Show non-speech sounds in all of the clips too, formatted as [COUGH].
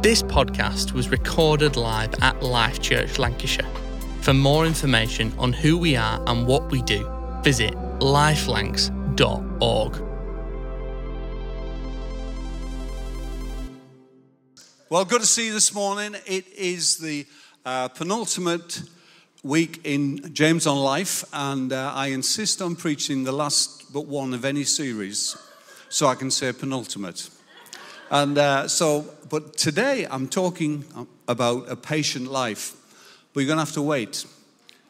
This podcast was recorded live at Life Church Lancashire. For more information on who we are and what we do, visit lifelancs.org. Well, good to see you this morning. It is the uh, penultimate week in James on Life, and uh, I insist on preaching the last but one of any series so I can say penultimate. And uh, so, but today I'm talking about a patient life. But you're going to have to wait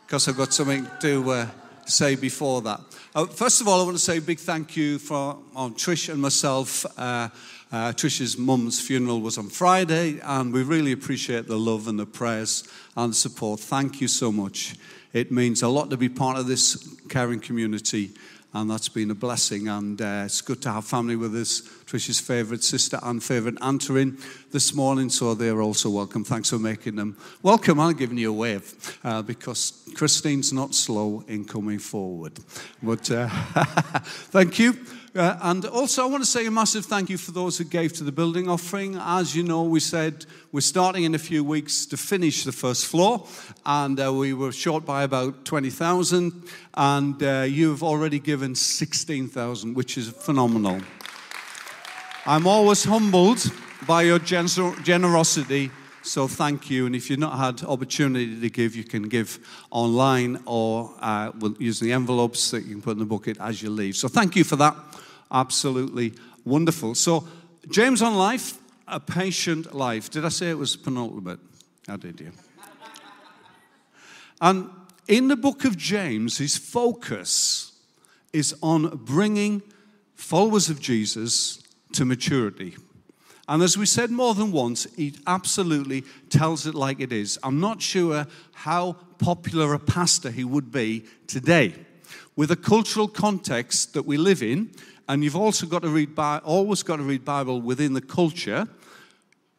because I've got something to uh, say before that. Uh, first of all, I want to say a big thank you for Trish and myself. Uh, uh, Trish's mum's funeral was on Friday, and we really appreciate the love and the prayers and support. Thank you so much. It means a lot to be part of this caring community and that's been a blessing. And uh, it's good to have family with us. Trish's favourite sister and favourite aunt are in this morning, so they're also welcome. Thanks for making them welcome. I'm giving you a wave uh, because Christine's not slow in coming forward. But uh, [LAUGHS] thank you. Uh, and also, I want to say a massive thank you for those who gave to the building offering. As you know, we said we're starting in a few weeks to finish the first floor, and uh, we were short by about 20,000, and uh, you've already given 16,000, which is phenomenal. I'm always humbled by your generosity. So thank you. And if you've not had opportunity to give, you can give online or uh, using the envelopes that you can put in the bucket as you leave. So thank you for that absolutely wonderful. So, James on life, a patient life. Did I say it was penultimate? I did, yeah. And in the book of James, his focus is on bringing followers of Jesus to maturity. And as we said more than once, he absolutely tells it like it is. I'm not sure how popular a pastor he would be today. With the cultural context that we live in, and you've also got to read, always got to read Bible within the culture.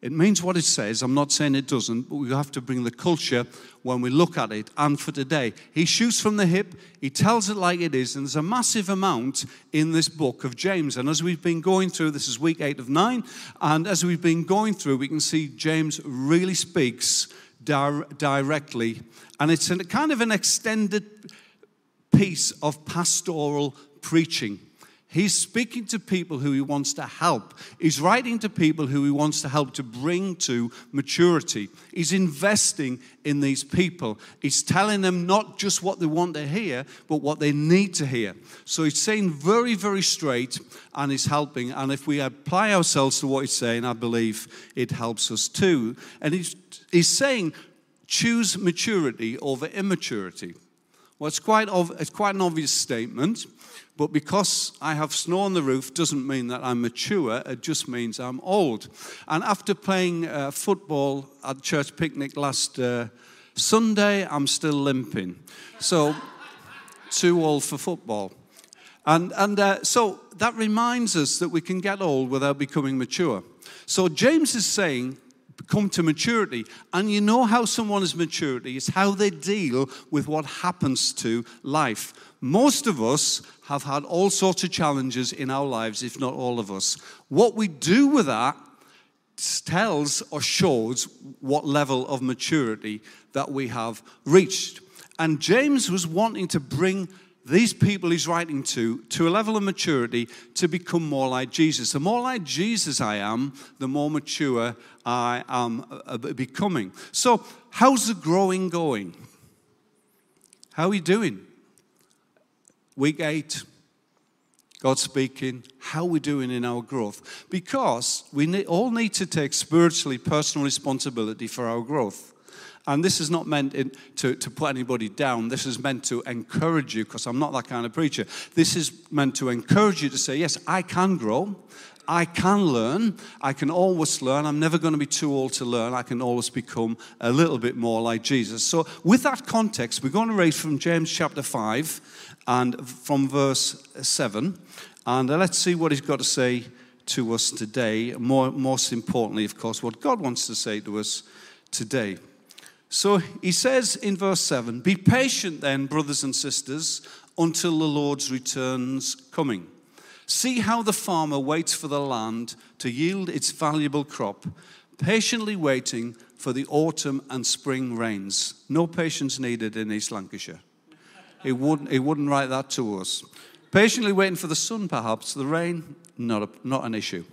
It means what it says. I'm not saying it doesn't, but we have to bring the culture when we look at it. And for today, he shoots from the hip, he tells it like it is, and there's a massive amount in this book of James. And as we've been going through, this is week eight of nine, and as we've been going through, we can see James really speaks di- directly, and it's a kind of an extended piece of pastoral preaching. He's speaking to people who he wants to help. He's writing to people who he wants to help to bring to maturity. He's investing in these people. He's telling them not just what they want to hear, but what they need to hear. So he's saying very, very straight and he's helping. And if we apply ourselves to what he's saying, I believe it helps us too. And he's, he's saying, choose maturity over immaturity. Well, it's quite, it's quite an obvious statement. But because I have snow on the roof doesn't mean that I'm mature, it just means I'm old. And after playing uh, football at church picnic last uh, Sunday, I'm still limping. So, too old for football. And, and uh, so that reminds us that we can get old without becoming mature. So James is saying, come to maturity. And you know how someone is maturity is how they deal with what happens to life. Most of us have had all sorts of challenges in our lives, if not all of us. What we do with that tells or shows what level of maturity that we have reached. And James was wanting to bring these people he's writing to to a level of maturity to become more like Jesus. The more like Jesus I am, the more mature I am uh, becoming. So, how's the growing going? How are you doing? Week eight, God speaking, how we're doing in our growth. Because we all need to take spiritually personal responsibility for our growth. And this is not meant in, to, to put anybody down. This is meant to encourage you, because I'm not that kind of preacher. This is meant to encourage you to say, Yes, I can grow. I can learn. I can always learn. I'm never going to be too old to learn. I can always become a little bit more like Jesus. So, with that context, we're going to read from James chapter 5 and from verse 7. And uh, let's see what he's got to say to us today. More, most importantly, of course, what God wants to say to us today. So he says in verse 7 Be patient then, brothers and sisters, until the Lord's returns coming. See how the farmer waits for the land to yield its valuable crop, patiently waiting for the autumn and spring rains. No patience needed in East Lancashire. He wouldn't, he wouldn't write that to us. Patiently waiting for the sun, perhaps. The rain, not, a, not an issue.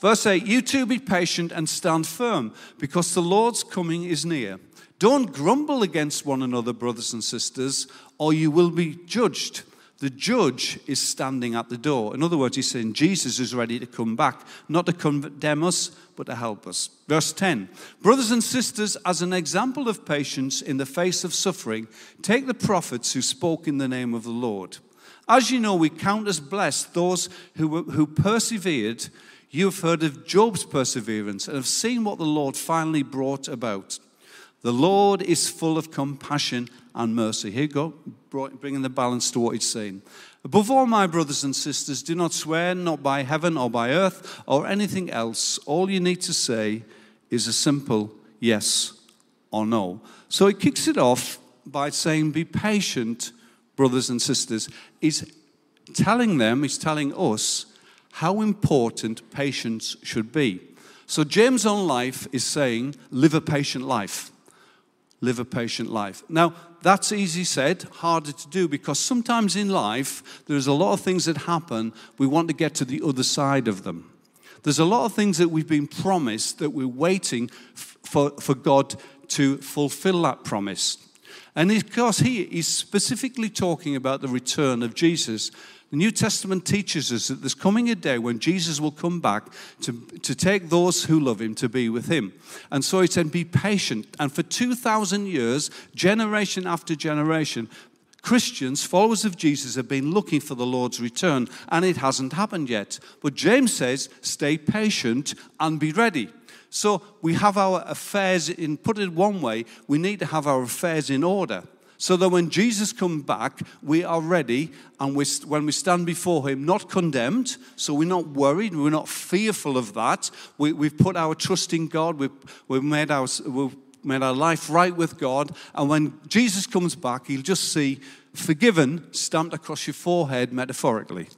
Verse 8 You too be patient and stand firm, because the Lord's coming is near. Don't grumble against one another, brothers and sisters, or you will be judged. The judge is standing at the door. In other words, he's saying Jesus is ready to come back, not to condemn us, but to help us. Verse 10 Brothers and sisters, as an example of patience in the face of suffering, take the prophets who spoke in the name of the Lord. As you know, we count as blessed those who, who persevered. You have heard of Job's perseverance and have seen what the Lord finally brought about. The Lord is full of compassion and mercy. Here you go, bringing the balance to what he's saying. Above all, my brothers and sisters, do not swear, not by heaven or by earth or anything else. All you need to say is a simple yes or no. So he kicks it off by saying, Be patient, brothers and sisters. He's telling them, he's telling us how important patience should be. So James' on life is saying, Live a patient life live a patient life. Now, that's easy said, harder to do because sometimes in life there's a lot of things that happen, we want to get to the other side of them. There's a lot of things that we've been promised that we're waiting for, for God to fulfill that promise. And of course, he is specifically talking about the return of Jesus. The New Testament teaches us that there's coming a day when Jesus will come back to, to take those who love him to be with him. And so he said, Be patient. And for 2,000 years, generation after generation, Christians, followers of Jesus, have been looking for the Lord's return, and it hasn't happened yet. But James says, Stay patient and be ready. So we have our affairs in, put it one way, we need to have our affairs in order so that when Jesus comes back, we are ready and we, when we stand before Him, not condemned, so we're not worried, we're not fearful of that. We, have put our trust in God, we've, we've, made our, we've made our life right with God, and when Jesus comes back, He'll just see forgiven stamped across your forehead metaphorically.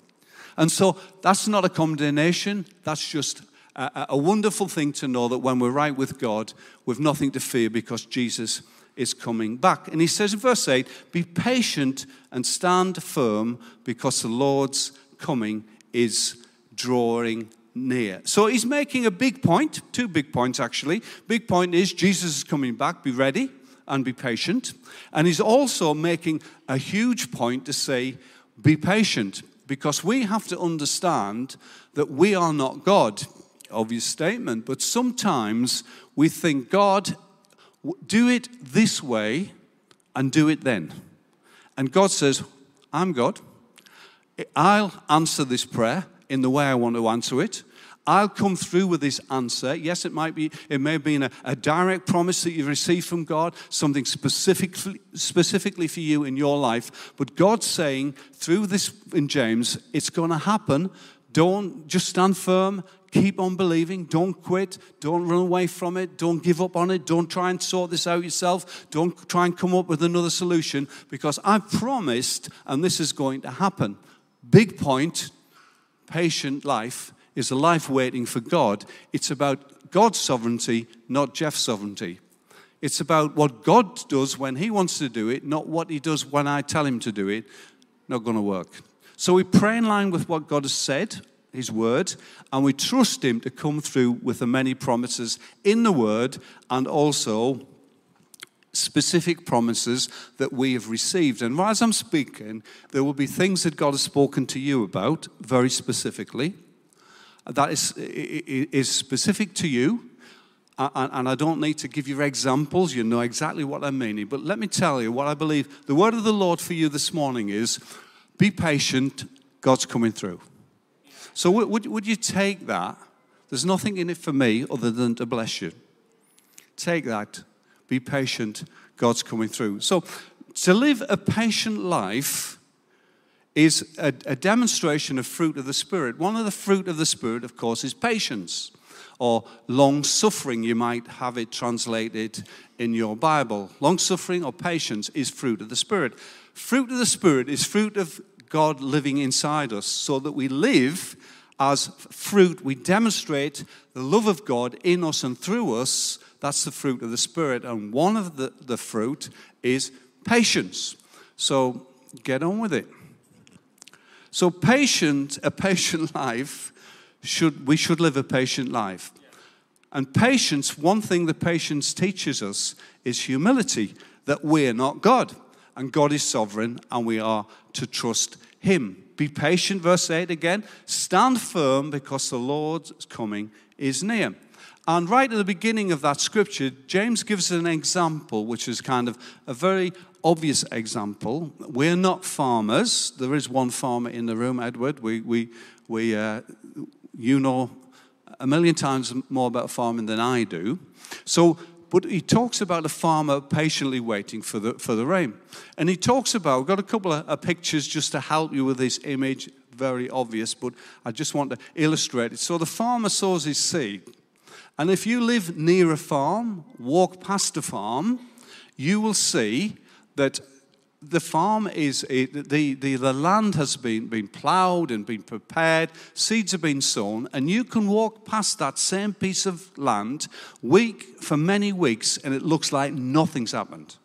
And so that's not a condemnation, that's just a, a wonderful thing to know that when we're right with God, we've nothing to fear because Jesus is coming back. And he says in verse 8, Be patient and stand firm because the Lord's coming is drawing near. So he's making a big point, two big points actually. Big point is Jesus is coming back, be ready and be patient. And he's also making a huge point to say, Be patient, because we have to understand that we are not God. Obvious statement, but sometimes we think God do it this way and do it then. And God says, I'm God. I'll answer this prayer in the way I want to answer it. I'll come through with this answer. Yes, it might be, it may have been a, a direct promise that you've received from God, something specifically, specifically for you in your life. But God's saying through this in James, it's going to happen. Don't just stand firm, Keep on believing. Don't quit. Don't run away from it. Don't give up on it. Don't try and sort this out yourself. Don't try and come up with another solution because I promised, and this is going to happen. Big point patient life is a life waiting for God. It's about God's sovereignty, not Jeff's sovereignty. It's about what God does when He wants to do it, not what He does when I tell Him to do it. Not going to work. So we pray in line with what God has said his word, and we trust him to come through with the many promises in the word and also specific promises that we have received. And as I'm speaking, there will be things that God has spoken to you about very specifically. That is, is specific to you. And I don't need to give you examples, you know exactly what I'm meaning. But let me tell you what I believe the word of the Lord for you this morning is be patient, God's coming through. So, would, would you take that? There's nothing in it for me other than to bless you. Take that. Be patient. God's coming through. So, to live a patient life is a, a, demonstration of fruit of the Spirit. One of the fruit of the Spirit, of course, is patience or long suffering. You might have it translated in your Bible. Long suffering or patience is fruit of the Spirit. Fruit of the Spirit is fruit of God living inside us so that we live as fruit, we demonstrate the love of God in us and through us. That's the fruit of the Spirit. And one of the, the fruit is patience. So get on with it. So, patient, a patient [LAUGHS] life, should, we should live a patient life. And patience, one thing that patience teaches us is humility, that we're not God. And God is sovereign, and we are to trust Him. Be patient, verse 8 again. Stand firm because the Lord's coming is near. And right at the beginning of that scripture, James gives an example, which is kind of a very obvious example. We're not farmers. There is one farmer in the room, Edward. We, we, we, uh, you know a million times more about farming than I do. So, but he talks about a farmer patiently waiting for the, for the rain. And he talks about, we've got a couple of, of pictures just to help you with this image, very obvious, but I just want to illustrate it. So the farmer sows his seed. And if you live near a farm, walk past a farm, you will see that the farm is, the, the, the land has been, been plowed and been prepared, seeds have been sown, and you can walk past that same piece of land week for many weeks, and it looks like nothing's happened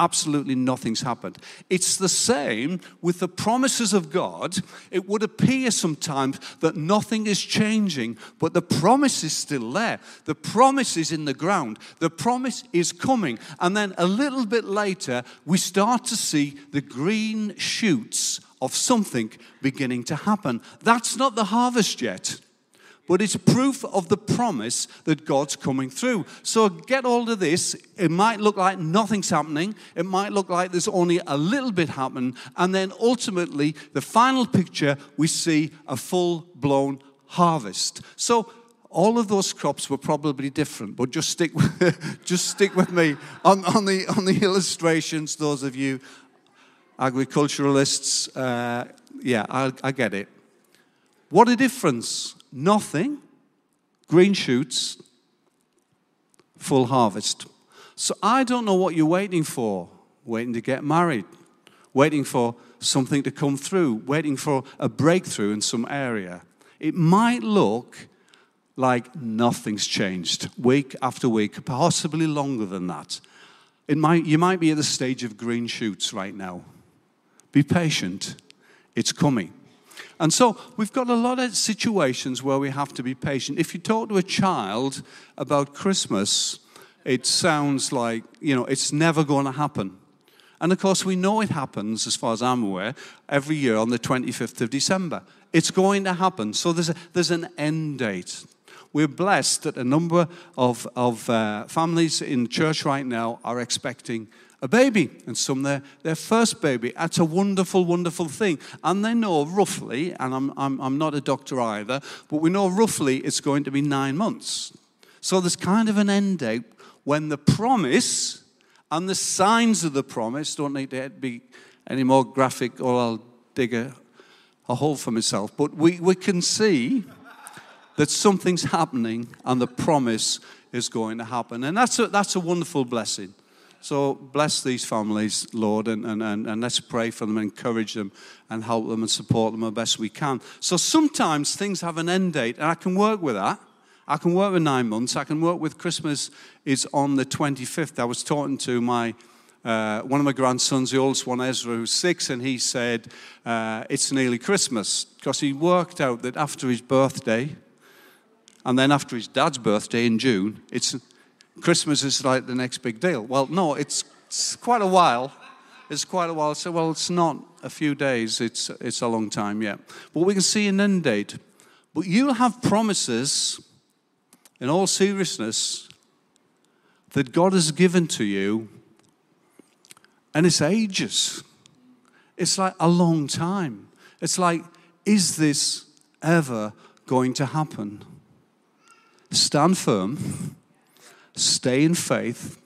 absolutely nothing's happened. It's the same with the promises of God. It would appear sometimes that nothing is changing, but the promise is still there. The promise is in the ground. The promise is coming. And then a little bit later, we start to see the green shoots of something beginning to happen. That's not the harvest yet but it's proof of the promise that God's coming through. So get hold of this. It might look like nothing's happening, it might look like there's only a little bit happening, and then ultimately, the final picture, we see a full blown harvest. So all of those crops were probably different, but just stick with, [LAUGHS] just stick with me on, on, the, on the illustrations, those of you agriculturalists. Uh, yeah, I, I get it. What a difference nothing, green shoots, full harvest. So I don't know what you're waiting for. Waiting to get married, waiting for something to come through, waiting for a breakthrough in some area. It might look like nothing's changed week after week, possibly longer than that. It might, you might be at the stage of green shoots right now. Be patient, it's coming. And so we've got a lot of situations where we have to be patient. If you talk to a child about Christmas, it sounds like, you know, it's never going to happen. And of course, we know it happens, as far as I'm aware, every year on the 25th of December. It's going to happen. So there's, a, there's an end date. We're blessed that a number of, of uh, families in church right now are expecting a baby, and some their, their first baby. That's a wonderful, wonderful thing. And they know roughly, and I'm, I'm, I'm not a doctor either, but we know roughly it's going to be nine months. So there's kind of an end date when the promise and the signs of the promise don't need to be any more graphic or I'll dig a, a hole for myself. But we, we can see that something's happening and the promise is going to happen. And that's a, that's a wonderful blessing. So bless these families, Lord, and, and, and, and let's pray for them, encourage them, and help them and support them the best we can. So sometimes things have an end date, and I can work with that. I can work with nine months. I can work with Christmas is on the 25th. I was talking to my uh, one of my grandsons, the oldest one, Ezra, who's six, and he said, uh, It's nearly Christmas. Because he worked out that after his birthday, and then after his dad's birthday in June, it's Christmas is like the next big deal. Well, no, it's, it's quite a while. It's quite a while. So, well, it's not a few days, it's, it's a long time yet. But we can see an end date. But you'll have promises, in all seriousness, that God has given to you, and it's ages. It's like a long time. It's like, is this ever going to happen? Stand firm Stay in faith.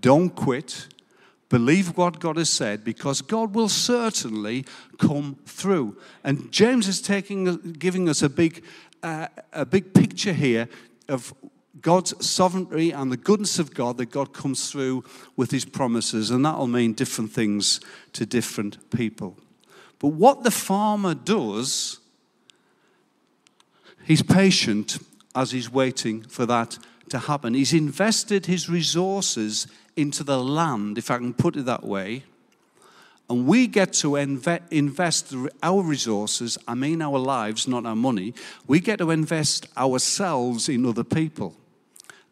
Don't quit. Believe what God has said because God will certainly come through. And James is taking, giving us a big, uh, a big picture here of God's sovereignty and the goodness of God that God comes through with his promises. And that'll mean different things to different people. But what the farmer does He's patient as he's waiting for that to happen. He's invested his resources into the land, if I can put it that way. And we get to invest our resources, I mean our lives, not our money. We get to invest ourselves in other people.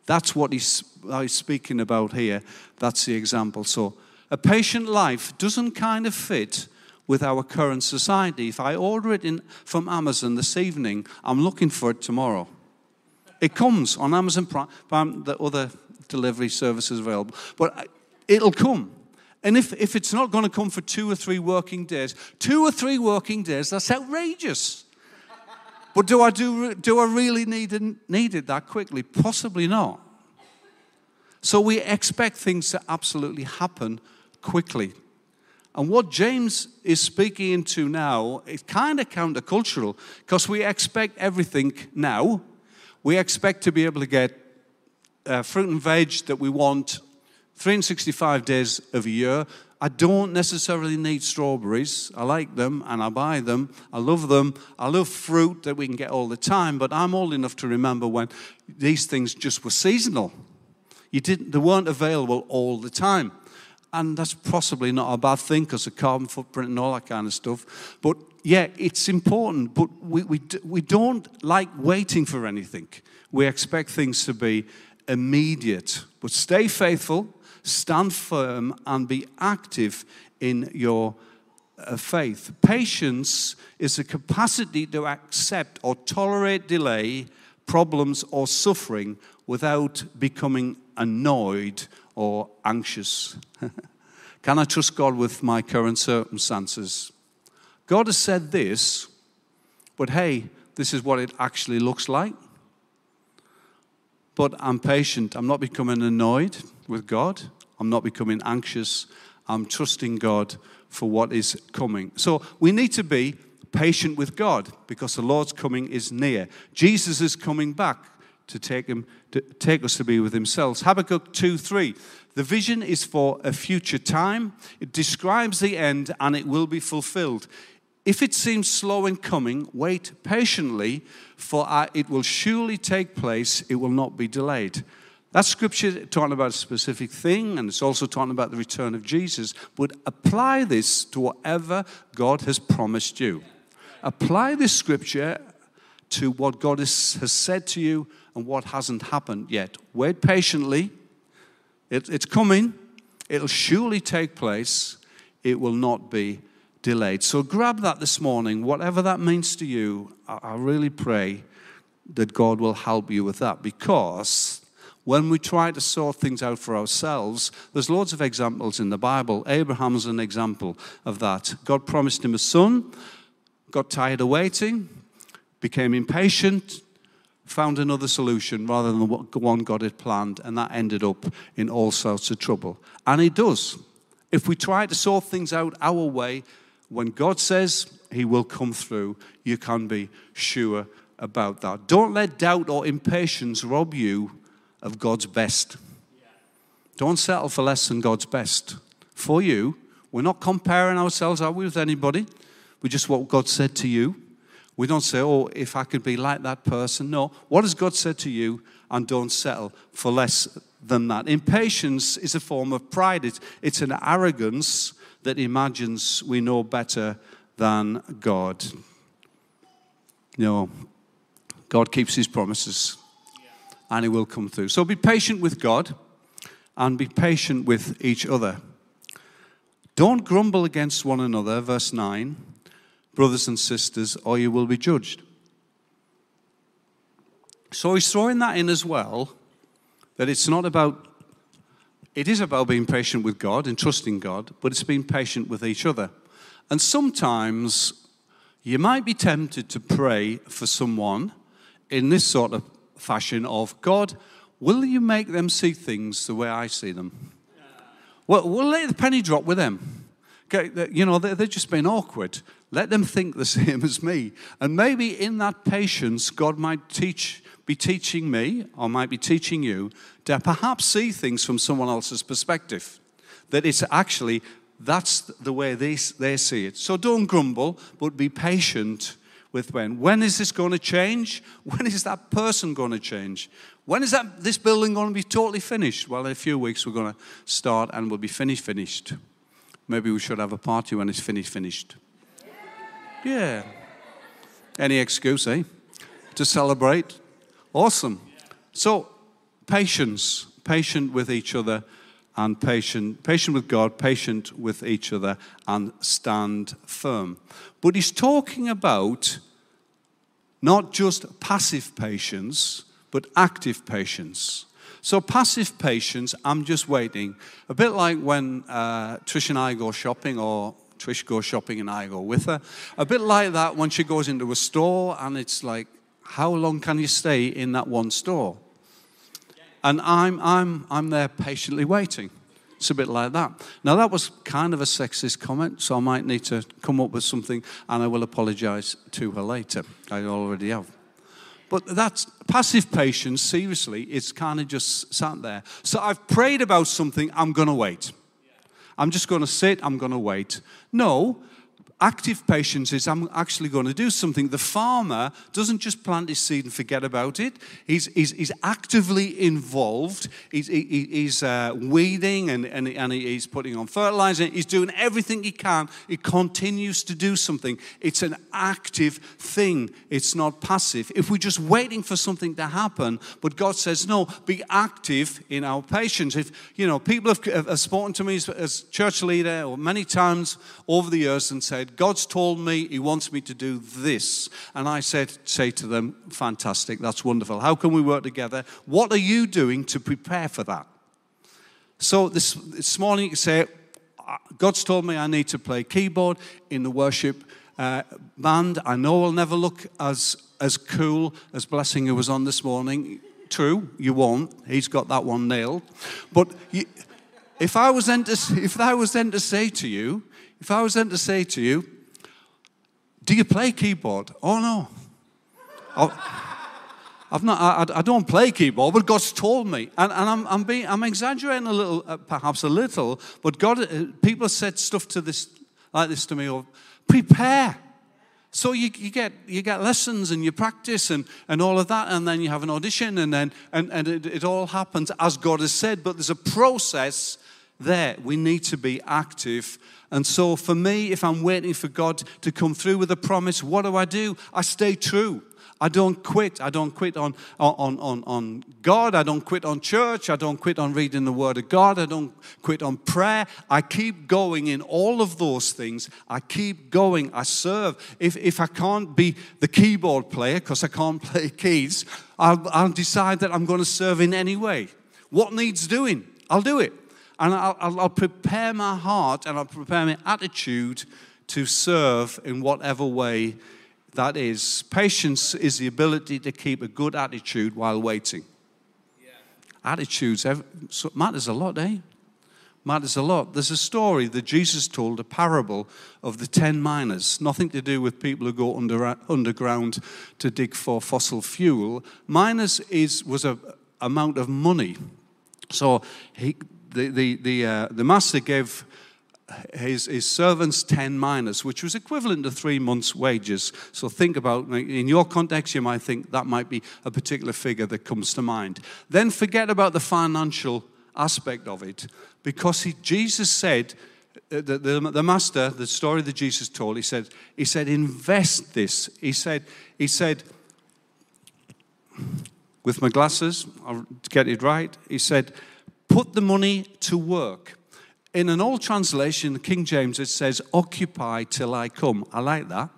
That's what he's, uh, he's speaking about here. That's the example. So, a patient life doesn't kind of fit with our current society. If I order it in, from Amazon this evening, I'm looking for it tomorrow. It comes on Amazon Prime, the other delivery services available, but uh, it'll come. And if, if it's not going to come for two or three working days, two or three working days, that's outrageous. but do I, do, do I really need need it that quickly? Possibly not. So we expect things to absolutely happen quickly. And what James is speaking into now is kind of countercultural because we expect everything now. We expect to be able to get uh, fruit and veg that we want 365 days of a year. I don't necessarily need strawberries. I like them and I buy them. I love them. I love fruit that we can get all the time, but I'm old enough to remember when these things just were seasonal. You didn't, they weren't available all the time. And that's possibly not a bad thing because of carbon footprint and all that kind of stuff. But yeah, it's important, but we, we, we don't like waiting for anything. We expect things to be immediate. But stay faithful, stand firm, and be active in your uh, faith. Patience is the capacity to accept or tolerate delay, problems, or suffering without becoming annoyed or anxious. [LAUGHS] Can I trust God with my current circumstances? God has said this, but hey, this is what it actually looks like. But I'm patient. I'm not becoming annoyed with God. I'm not becoming anxious. I'm trusting God for what is coming. So we need to be patient with God because the Lord's coming is near. Jesus is coming back to take, him, to take us to be with himself. Habakkuk 2 3. The vision is for a future time. It describes the end and it will be fulfilled. If it seems slow in coming, wait patiently, for it will surely take place, it will not be delayed. That scripture talking about a specific thing, and it's also talking about the return of Jesus. Would apply this to whatever God has promised you. Apply this scripture to what God has, has said to you and what hasn't happened yet. Wait patiently. It, it's coming. It'll surely take place. It will not be delayed. So grab that this morning, whatever that means to you. I, I really pray that God will help you with that because when we try to sort things out for ourselves, there's loads of examples in the Bible. Abraham's an example of that. God promised him a son, got tired of waiting, became impatient, found another solution rather than the one God had planned, and that ended up in all sorts of trouble. And it does. If we try to sort things out our way, when God says He will come through, you can be sure about that. Don't let doubt or impatience rob you of God's best. Don't settle for less than God's best. For you, we're not comparing ourselves, are we, with anybody? We're just what God said to you. We don't say, oh, if I could be like that person. No. What has God said to you? And don't settle for less than that. Impatience is a form of pride, it's, it's an arrogance that imagines we know better than God. No, God keeps his promises and he will come through. So be patient with God and be patient with each other. Don't grumble against one another, verse 9, brothers and sisters, or you will be judged. So he's throwing that in as well, that it's not about it is about being patient with God and trusting God, but it's being patient with each other. And sometimes you might be tempted to pray for someone in this sort of fashion of God, will you make them see things the way I see them? Well, we'll let the penny drop with them. Okay, you know, they're just being awkward. Let them think the [LAUGHS] same as me. And maybe in that patience, God might teach be teaching me or might be teaching you to perhaps see things from someone else's perspective. That it's actually, that's the way they, they see it. So don't grumble, but be patient with when. When is this going to change? [LAUGHS] When is that person going to change? When is that this building going to be totally finished? Well, in a few weeks we're going to start and we'll be finished finished. Maybe we should have a party when it's finished finished. Yeah. Any excuse, eh? To celebrate. Awesome. So, patience, patient with each other and patient, patient with God, patient with each other, and stand firm. But he's talking about not just passive patience, but active patience. So, passive patience, I'm just waiting. A bit like when uh, Trish and I go shopping, or Trish goes shopping and I go with her. A bit like that when she goes into a store and it's like, how long can you stay in that one store? And I'm, I'm, I'm there patiently waiting. It's a bit like that. Now, that was kind of a sexist comment, so I might need to come up with something and I will apologize to her later. I already have. But that's passive patience, seriously, it's kind of just sat there. So I've prayed about something, I'm going to wait. I'm just going to sit, I'm going to wait. No, active patience is I'm actually going to do something. The farmer doesn't just plant his seed and forget about it. He's, he's, he's actively involved. He's, he, he's uh, weeding and, and, and he's putting on fertilizer. He's doing everything he can. He continues to do something. It's an active thing. It's not passive. If we're just waiting for something to happen, but God says, no, be active in our patience. If, you know, people have, have spoken to me as, as church leader or many times over the years and said, God's told me He wants me to do this. And I said, say to them, fantastic, that's wonderful. How can we work together? What are you doing to prepare for that? So this, this morning you say, God's told me I need to play keyboard in the worship uh, band. I know I'll never look as, as cool as Blessing who was on this morning. True, you won't. He's got that one nailed. But you, if I was then to, if I was then to say to you, if I was then to say to you, do you play keyboard? Oh no. I've not, I, I, don't play keyboard, but God's told me. And, and I'm, I'm, being, I'm exaggerating a little, uh, perhaps a little, but God, uh, people said stuff to this, like this to me, or prepare. So you, you, get, you get lessons and you practice and, and all of that, and then you have an audition, and then and, and it, it all happens as God has said, but there's a process there. We need to be active and so, for me, if I'm waiting for God to come through with a promise, what do I do? I stay true. I don't quit. I don't quit on, on, on, on God. I don't quit on church. I don't quit on reading the Word of God. I don't quit on prayer. I keep going in all of those things. I keep going. I serve. If, if I can't be the keyboard player because I can't [LAUGHS] play keys, I'll, I'll decide that I'm going to serve in any way. What needs doing? I'll do it. And I'll, I'll, prepare my heart and I'll prepare my attitude to serve in whatever way that is. Patience is the ability to keep a good attitude while waiting. Yeah. Attitudes matters a lot, eh? Matters a lot. There's a story that Jesus told, a parable of the 10 miners. Nothing to do with people who go under, underground to dig for fossil fuel. Miners is, was a amount of money. So he, the, the, the, uh, the master gave his, his servants 10 minas, which was equivalent to three months' wages. So think about, in your context, you might think that might be a particular figure that comes to mind. Then forget about the financial aspect of it, because he, Jesus said, uh, the, the, the, master, the story that Jesus told, he said, he said, invest this. He said, he said, with my glasses, I'll get it right. He said, put the money to work. In an old translation, King James, it says, occupy till I come. I like that.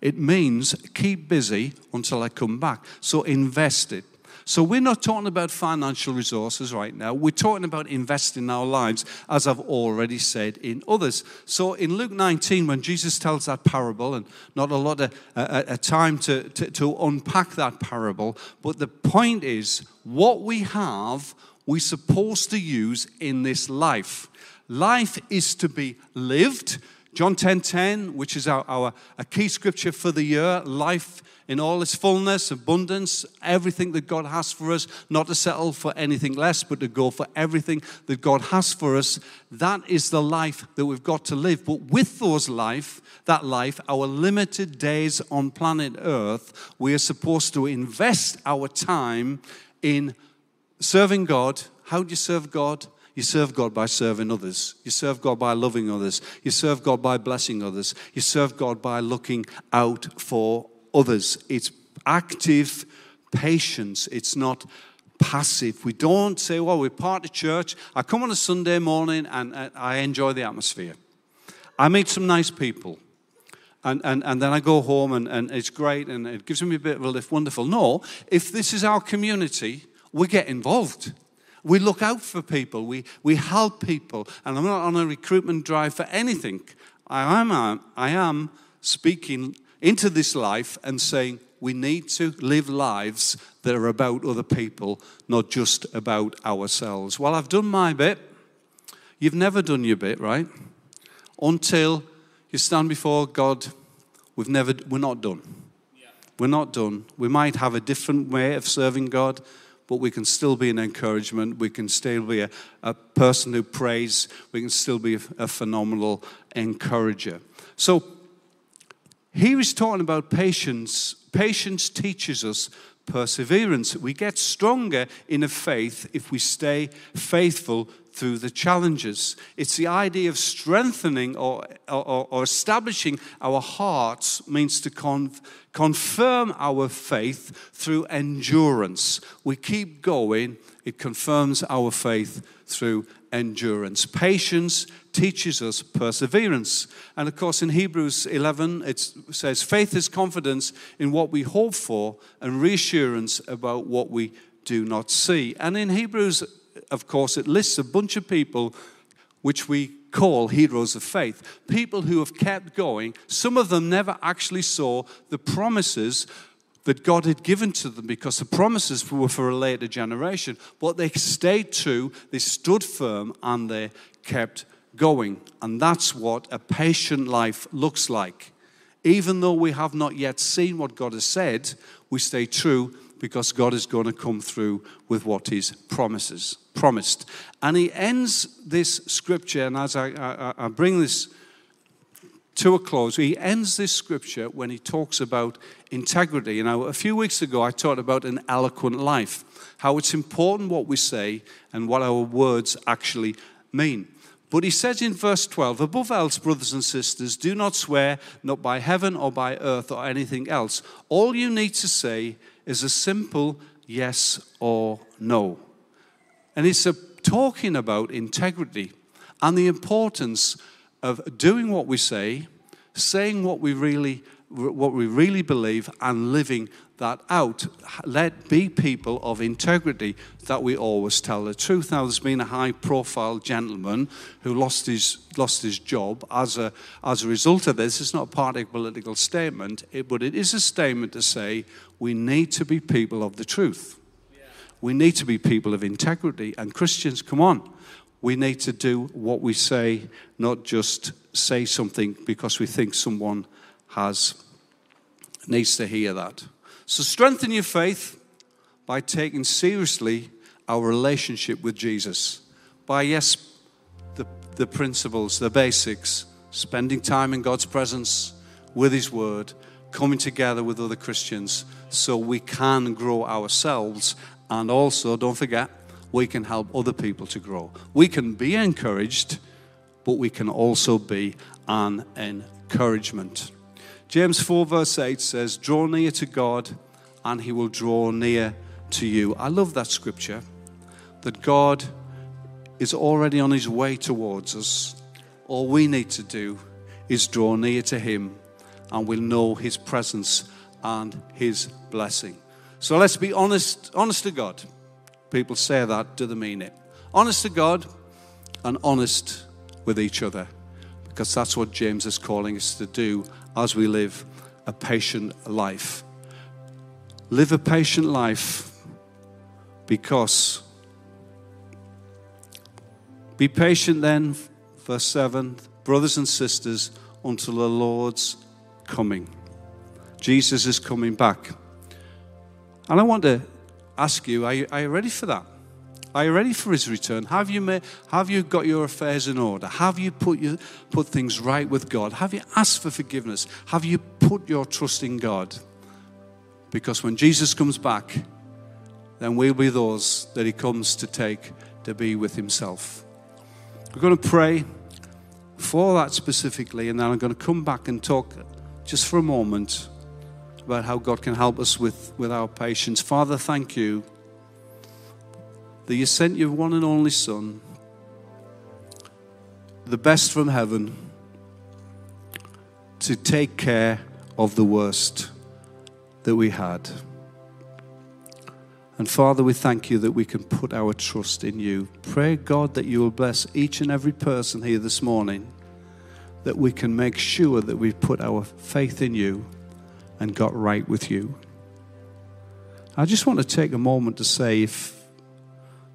It means keep busy until I come back. So invest it. So we're not talking about financial resources right now. We're talking about investing our lives, as I've already said in others. So in Luke 19, when Jesus tells that parable, and not a lot of a, a time to, to, to unpack that parable, but the point is what we have we're supposed to use in this life. Life is to be lived. John 10:10, 10, 10, which is our, our a key scripture for the year, life in all its fullness, abundance, everything that God has for us, not to settle for anything less, but to go for everything that God has for us. That is the life that we've got to live. But with those life, that life, our limited days on planet Earth, we are supposed to invest our time in serving God. How do you serve God? You serve God by serving others. You serve God by loving others. You serve God by blessing others. You serve God by looking out for others. It's active patience. It's not passive. We don't say, well, we're part of church. I come on a Sunday morning and I enjoy the atmosphere. I meet some nice people. And, and, and then I go home and, and it's great and it gives me a bit of a lift. Wonderful. No, if this is our community, we get involved. We look out for people, we, we help people. And I'm not on a recruitment drive for anything. I am, I am speaking into this life and saying we need to live lives that are about other people, not just about ourselves. Well, I've done my bit. You've never done your bit, right? Until you stand before God, we've never, we're not done. We're not done. We might have a different way of serving God but we can still be an encouragement. We can still be a, a person who prays. We can still be a, a phenomenal encourager. So here he's talking about patience. Patience teaches us perseverance. We get stronger in a faith if we stay faithful through the challenges. It's the idea of strengthening or, or, or establishing our hearts means to con- confirm our faith through endurance. We keep going, it confirms our faith through endurance. Patience teaches us perseverance. And of course, in Hebrews 11, it says, faith is confidence in what we hope for and reassurance about what we do not see. And in Hebrews of course, it lists a bunch of people which we call heroes of faith. People who have kept going. Some of them never actually saw the promises that God had given to them because the promises were for a later generation. But they stayed true, they stood firm, and they kept going. And that's what a patient life looks like. Even though we have not yet seen what God has said, we stay true because God is going to come through with what He's promises promised. And he ends this scripture, and as I, I, I bring this to a close, he ends this scripture when he talks about integrity. You know, a few weeks ago, I talked about an eloquent life, how it's important what we say and what our words actually mean. But he says in verse 12, above else, brothers and sisters, do not swear, not by heaven or by earth or anything else. All you need to say is a simple yes or no. And it's talking about integrity and the importance of doing what we say, saying what we really what we really believe and living that out. Let be people of integrity that we always tell the truth. Now, there's been a high profile gentleman who lost his, lost his job as a, as a result of this. It's not a party political statement, but it is a statement to say we need to be people of the truth. We need to be people of integrity. And Christians, come on. We need to do what we say, not just say something because we think someone has needs to hear that. So strengthen your faith by taking seriously our relationship with Jesus. By yes, the, the principles, the basics, spending time in God's presence with His Word, coming together with other Christians so we can grow ourselves and also, don't forget, we can help other people to grow. We can be encouraged, but we can also be an encouragement. James 4, verse 8 says, Draw near to God, and he will draw near to you. I love that scripture that God is already on his way towards us. All we need to do is draw near to him, and we'll know his presence and his blessing. So let's be honest, honest to God. People say that, do they mean it? Honest to God and honest with each other. Because that's what James is calling us to do as we live a patient life. Live a patient life because be patient then, verse 7, brothers and sisters, until the Lord's coming. Jesus is coming back. And I want to ask you are, you are you ready for that? Are you ready for his return? Have you, made, have you got your affairs in order? Have you put, your, put things right with God? Have you asked for forgiveness? Have you put your trust in God? Because when Jesus comes back, then we'll be those that he comes to take to be with himself. We're going to pray for that specifically, and then I'm going to come back and talk just for a moment about how God can help us with, with our patience. Father, thank you that you sent your one and only Son, the best from heaven, to take care of the worst that we had. And Father, we thank you that we can put our trust in you. Pray, God, that you will bless each and every person here this morning, that we can make sure that we put our faith in you and got right with you. I just want to take a moment to say if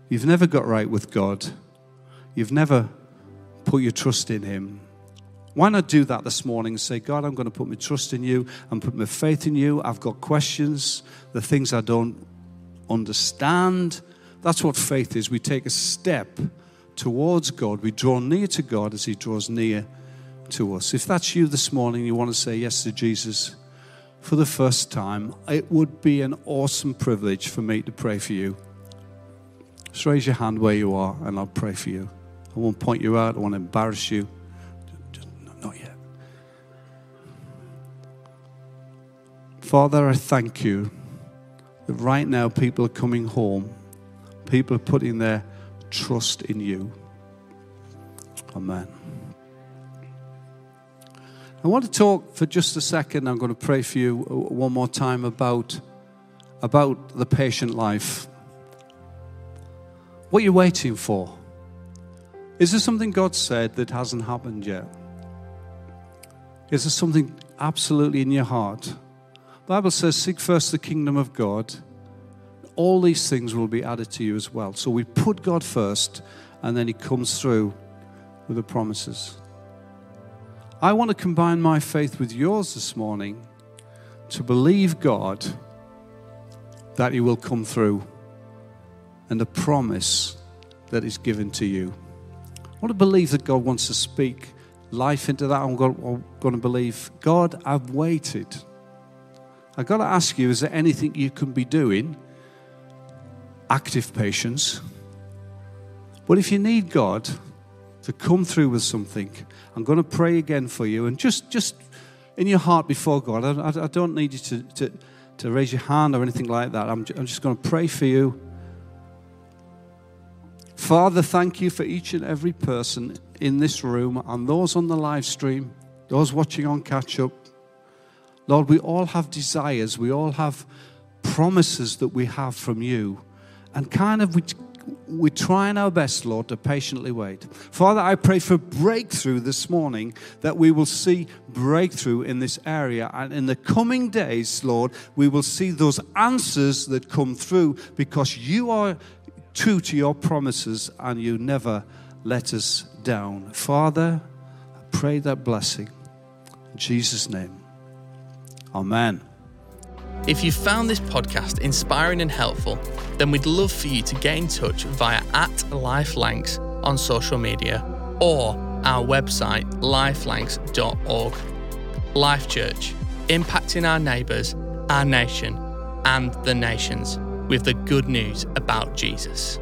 you've never got right with God, you've never put your trust in Him, why not do that this morning and say, God, I'm going to put my trust in you and put my faith in you. I've got questions, the things I don't understand. That's what faith is. We take a step towards God, we draw near to God as He draws near to us. If that's you this morning, you want to say yes to Jesus for the first time, it would be an awesome privilege for me to pray for you. Just raise your hand where you are and I'll pray for you. I won't point you out, I won't embarrass you. Just, not yet. Father, I thank you that right now people are coming home, people are putting their trust in you. Amen. I want to talk for just a second. I'm going to pray for you one more time about, about the patient life. What are you waiting for? Is there something God said that hasn't happened yet? Is there something absolutely in your heart Bible says, seek first the kingdom of God. All these things will be added to you as well. So we put God first, and then He comes through with the promises. I want to combine my faith with yours this morning to believe God that He will come through and a promise that is given to you. I want to believe that God wants to speak life into that. I'm going to believe, God, I've waited. I've got to ask you is there anything you can be doing? Active patience. But if you need God to come through with something, I'm going to pray again for you. And just, just in your heart before God, I, I don't need you to, to, to, raise your hand or anything like that. I'm, I'm just going to pray for you. Father, thank you for each and every person in this room and those on the live stream, those watching on catch up. Lord, we all have desires, we all have promises that we have from you. And kind of we, we're trying our best, Lord, to patiently wait. Father, I pray for breakthrough this morning, that we will see breakthrough in this area. And in the coming days, Lord, we will see those answers that come through because you are true to your promises and you never let us down. Father, I pray that blessing. In Jesus' name. Amen. If you found this podcast inspiring and helpful, then we'd love for you to get in touch via at lifelancs on social media or our website lifelancs.org. Life Church, impacting our neighbours, our nation, and the nations with the good news about Jesus.